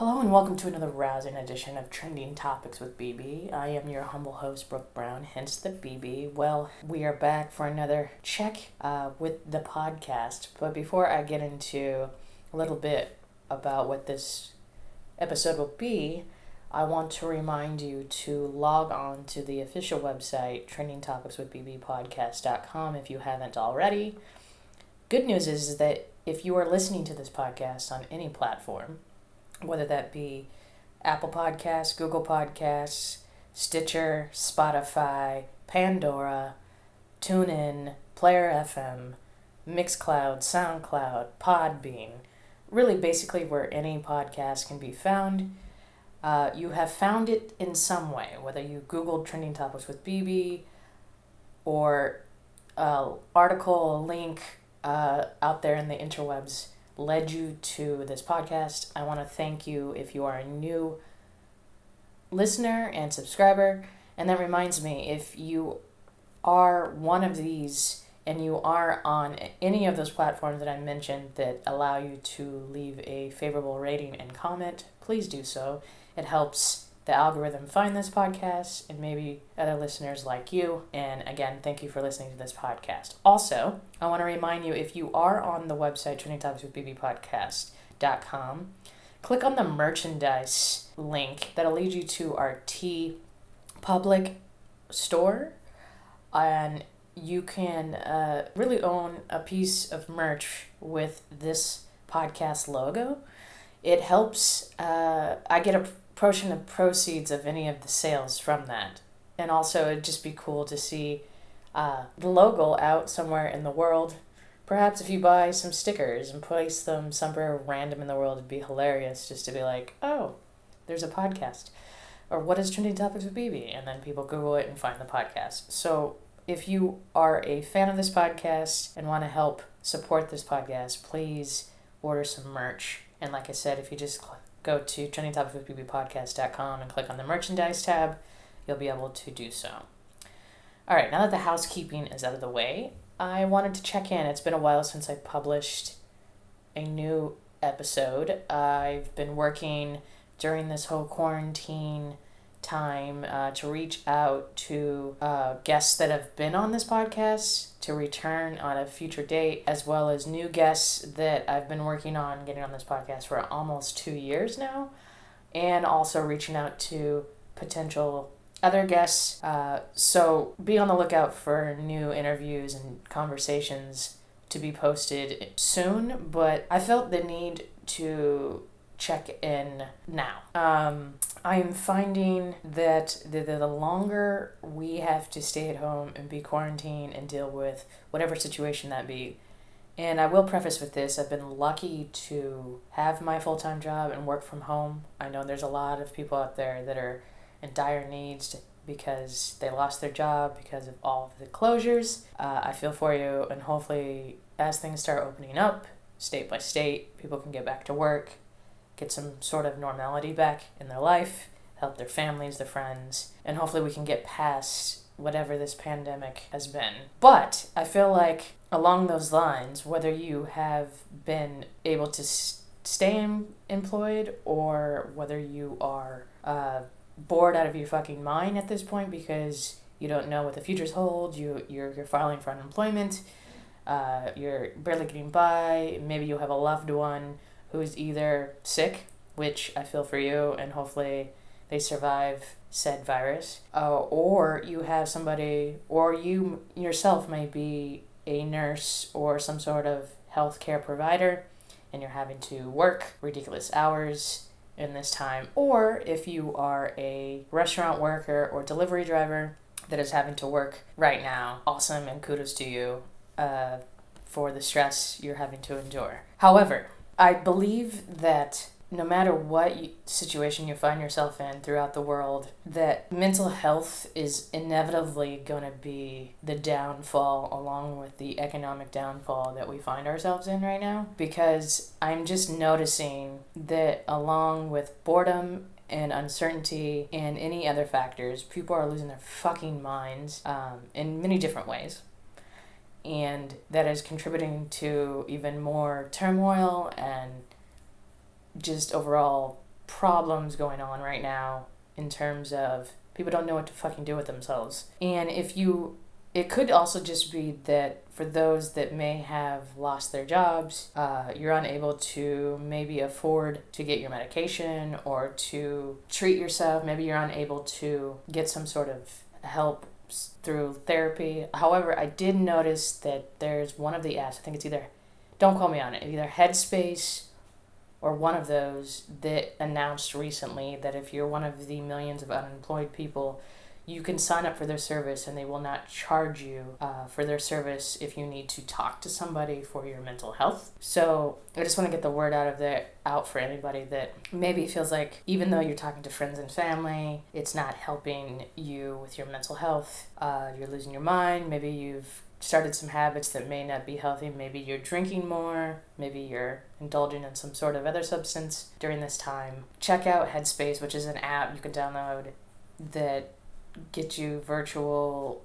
Hello and welcome to another rousing edition of Trending Topics with BB. I am your humble host, Brooke Brown, hence the BB. Well, we are back for another check uh, with the podcast. But before I get into a little bit about what this episode will be, I want to remind you to log on to the official website, trendingtopicswithbbpodcast.com, if you haven't already. Good news is that if you are listening to this podcast on any platform, whether that be Apple Podcasts, Google Podcasts, Stitcher, Spotify, Pandora, TuneIn, Player FM, Mixcloud, SoundCloud, Podbean, really basically where any podcast can be found. Uh, you have found it in some way, whether you Googled trending topics with BB or uh, article, link uh, out there in the interwebs led you to this podcast. I want to thank you if you are a new listener and subscriber. And that reminds me if you are one of these and you are on any of those platforms that I mentioned that allow you to leave a favorable rating and comment, please do so. It helps the algorithm find this podcast and maybe other listeners like you. And again, thank you for listening to this podcast. Also, I want to remind you if you are on the website trendingtopicswithbbpodcast.com, click on the merchandise link that'll lead you to our T public store. And you can uh, really own a piece of merch with this podcast logo. It helps, uh, I get a portion of proceeds of any of the sales from that. And also, it'd just be cool to see uh, the logo out somewhere in the world. Perhaps if you buy some stickers and place them somewhere random in the world, it'd be hilarious just to be like, oh, there's a podcast. Or what is Trending Topics with BB? And then people Google it and find the podcast. So if you are a fan of this podcast and want to help support this podcast, please order some merch. And like I said, if you just go to trendingtopicswithbbpodcast.com and click on the merchandise tab, you'll be able to do so. All right, now that the housekeeping is out of the way, I wanted to check in. It's been a while since I published a new episode. I've been working during this whole quarantine time uh, to reach out to uh, guests that have been on this podcast to return on a future date, as well as new guests that I've been working on getting on this podcast for almost two years now, and also reaching out to potential other guests. Uh, so be on the lookout for new interviews and conversations to be posted soon, but I felt the need to check in now. Um, I'm finding that the, the, the longer we have to stay at home and be quarantined and deal with whatever situation that be, and I will preface with this I've been lucky to have my full time job and work from home. I know there's a lot of people out there that are in dire needs because they lost their job because of all of the closures. Uh, I feel for you, and hopefully, as things start opening up, state by state, people can get back to work get some sort of normality back in their life, help their families, their friends, and hopefully we can get past whatever this pandemic has been. But I feel like along those lines, whether you have been able to stay employed or whether you are uh, bored out of your fucking mind at this point because you don't know what the futures hold, you, you're, you're filing for unemployment, uh, you're barely getting by, maybe you have a loved one who's either sick, which I feel for you, and hopefully they survive said virus, uh, or you have somebody, or you yourself may be a nurse or some sort of healthcare provider, and you're having to work ridiculous hours in this time, or if you are a restaurant worker or delivery driver that is having to work right now, awesome and kudos to you uh, for the stress you're having to endure. However, I believe that no matter what situation you find yourself in throughout the world, that mental health is inevitably going to be the downfall along with the economic downfall that we find ourselves in right now. Because I'm just noticing that along with boredom and uncertainty and any other factors, people are losing their fucking minds um, in many different ways and that is contributing to even more turmoil and just overall problems going on right now in terms of people don't know what to fucking do with themselves. And if you it could also just be that for those that may have lost their jobs, uh, you're unable to maybe afford to get your medication or to treat yourself. Maybe you're unable to get some sort of help through therapy. However, I did notice that there's one of the apps, I think it's either, don't call me on it, either Headspace or one of those that announced recently that if you're one of the millions of unemployed people, you can sign up for their service and they will not charge you uh, for their service if you need to talk to somebody for your mental health. So I just want to get the word out of there out for anybody that maybe feels like even though you're talking to friends and family, it's not helping you with your mental health. Uh, you're losing your mind. Maybe you've started some habits that may not be healthy. Maybe you're drinking more. Maybe you're indulging in some sort of other substance during this time. Check out Headspace, which is an app you can download that get you virtual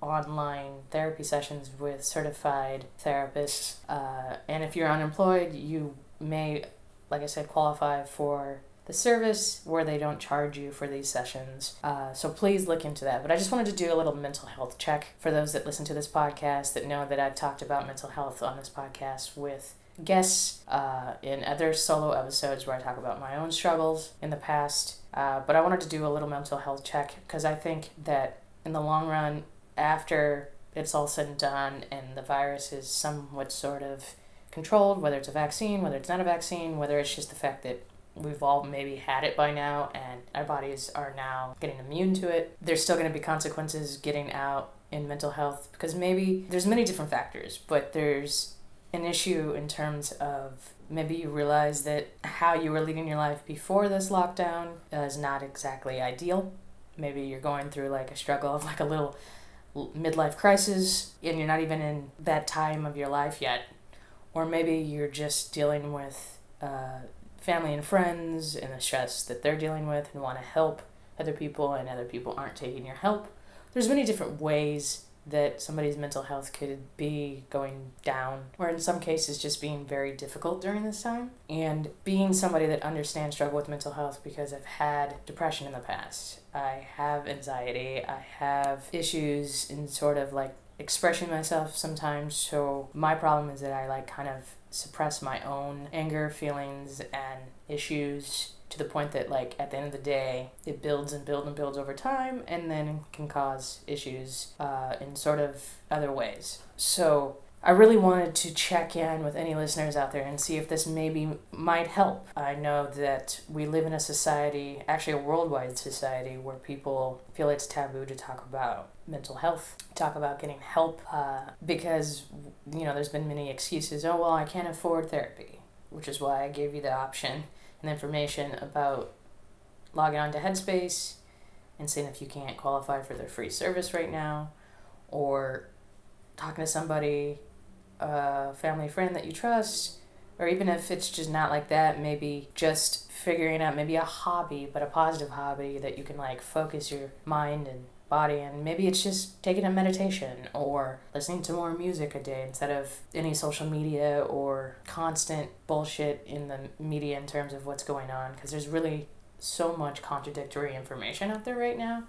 online therapy sessions with certified therapists. Uh, and if you're unemployed, you may, like I said, qualify for the service where they don't charge you for these sessions. Uh, so please look into that. But I just wanted to do a little mental health check for those that listen to this podcast that know that I've talked about mental health on this podcast with guests uh, in other solo episodes where I talk about my own struggles in the past. Uh, but I wanted to do a little mental health check because I think that in the long run, after it's all said and done and the virus is somewhat sort of controlled, whether it's a vaccine, whether it's not a vaccine, whether it's just the fact that we've all maybe had it by now and our bodies are now getting immune to it. There's still going to be consequences getting out in mental health because maybe there's many different factors, but there's an issue in terms of maybe you realize that how you were leading your life before this lockdown is not exactly ideal. Maybe you're going through like a struggle of like a little midlife crisis and you're not even in that time of your life yet. Or maybe you're just dealing with uh, family and friends and the stress that they're dealing with and want to help other people and other people aren't taking your help. There's many different ways that somebody's mental health could be going down, or in some cases, just being very difficult during this time. And being somebody that understands struggle with mental health because I've had depression in the past, I have anxiety, I have issues in sort of like expressing myself sometimes. So, my problem is that I like kind of suppress my own anger, feelings, and issues to the point that like at the end of the day it builds and builds and builds over time and then can cause issues uh, in sort of other ways. So i really wanted to check in with any listeners out there and see if this maybe might help. I know that we live in a society actually a worldwide society where people feel it's taboo to talk about mental health talk about getting help uh, because you know there's been many excuses. Oh well i can't afford therapy which is why i gave you the option and information about logging on to Headspace and seeing if you can't qualify for their free service right now, or talking to somebody, a family friend that you trust, or even if it's just not like that, maybe just figuring out maybe a hobby, but a positive hobby that you can like focus your mind and body and maybe it's just taking a meditation or listening to more music a day instead of any social media or constant bullshit in the media in terms of what's going on because there's really so much contradictory information out there right now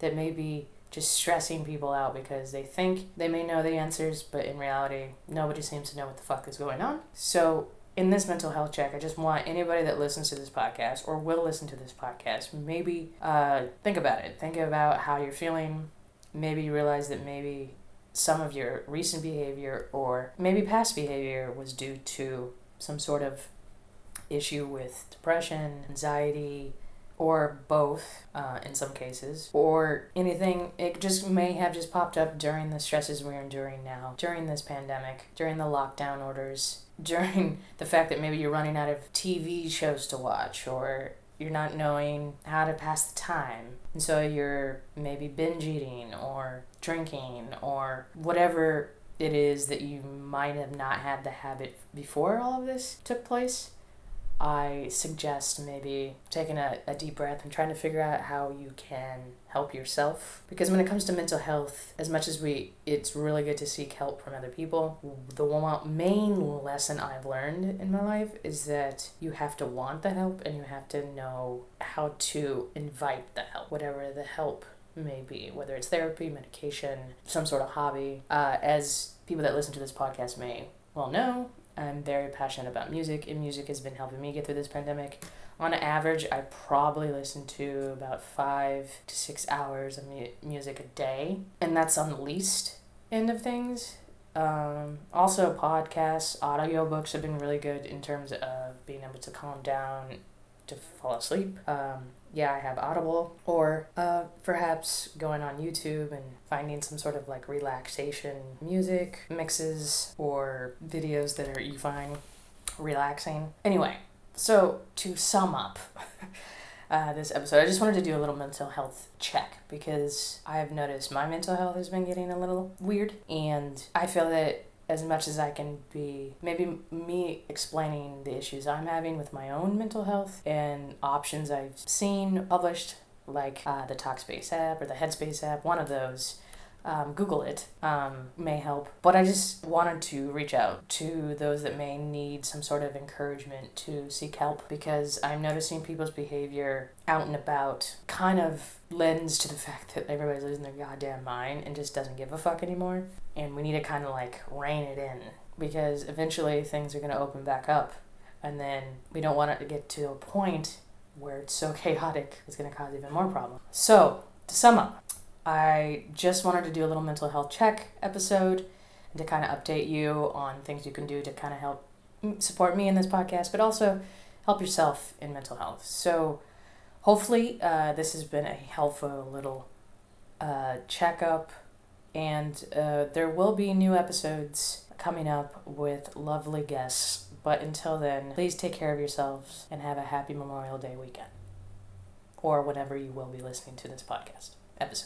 that may be just stressing people out because they think they may know the answers but in reality nobody seems to know what the fuck is going on so in this mental health check, I just want anybody that listens to this podcast or will listen to this podcast, maybe uh, think about it. Think about how you're feeling. Maybe realize that maybe some of your recent behavior or maybe past behavior was due to some sort of issue with depression, anxiety, or both uh, in some cases, or anything. It just may have just popped up during the stresses we're enduring now, during this pandemic, during the lockdown orders, during the fact that maybe you're running out of TV shows to watch, or you're not knowing how to pass the time. And so you're maybe binge eating or drinking or whatever it is that you might have not had the habit before all of this took place I suggest maybe taking a, a deep breath and trying to figure out how you can help yourself. Because when it comes to mental health, as much as we, it's really good to seek help from other people, the one main lesson I've learned in my life is that you have to want the help and you have to know how to invite the help, whatever the help may be, whether it's therapy, medication, some sort of hobby. Uh, as people that listen to this podcast may well know, I'm very passionate about music, and music has been helping me get through this pandemic. On average, I probably listen to about five to six hours of mu- music a day, and that's on the least end of things. Um, also, podcasts, audiobooks have been really good in terms of being able to calm down to fall asleep. Um, yeah, I have Audible, or uh, perhaps going on YouTube and finding some sort of like relaxation music mixes or videos that are you find relaxing. Anyway, so to sum up uh, this episode, I just wanted to do a little mental health check because I have noticed my mental health has been getting a little weird, and I feel that as much as I can be maybe me explaining the issues I'm having with my own mental health and options I've seen published like uh, the Talkspace app or the Headspace app, one of those. Um, Google it um, may help. But I just wanted to reach out to those that may need some sort of encouragement to seek help because I'm noticing people's behavior out and about kind of lends to the fact that everybody's losing their goddamn mind and just doesn't give a fuck anymore and we need to kind of like rein it in because eventually things are going to open back up and then we don't want it to get to a point where it's so chaotic it's going to cause even more problems so to sum up i just wanted to do a little mental health check episode and to kind of update you on things you can do to kind of help support me in this podcast but also help yourself in mental health so hopefully uh, this has been a helpful little uh, checkup and uh, there will be new episodes coming up with lovely guests. But until then, please take care of yourselves and have a happy Memorial Day weekend. Or whenever you will be listening to this podcast episode.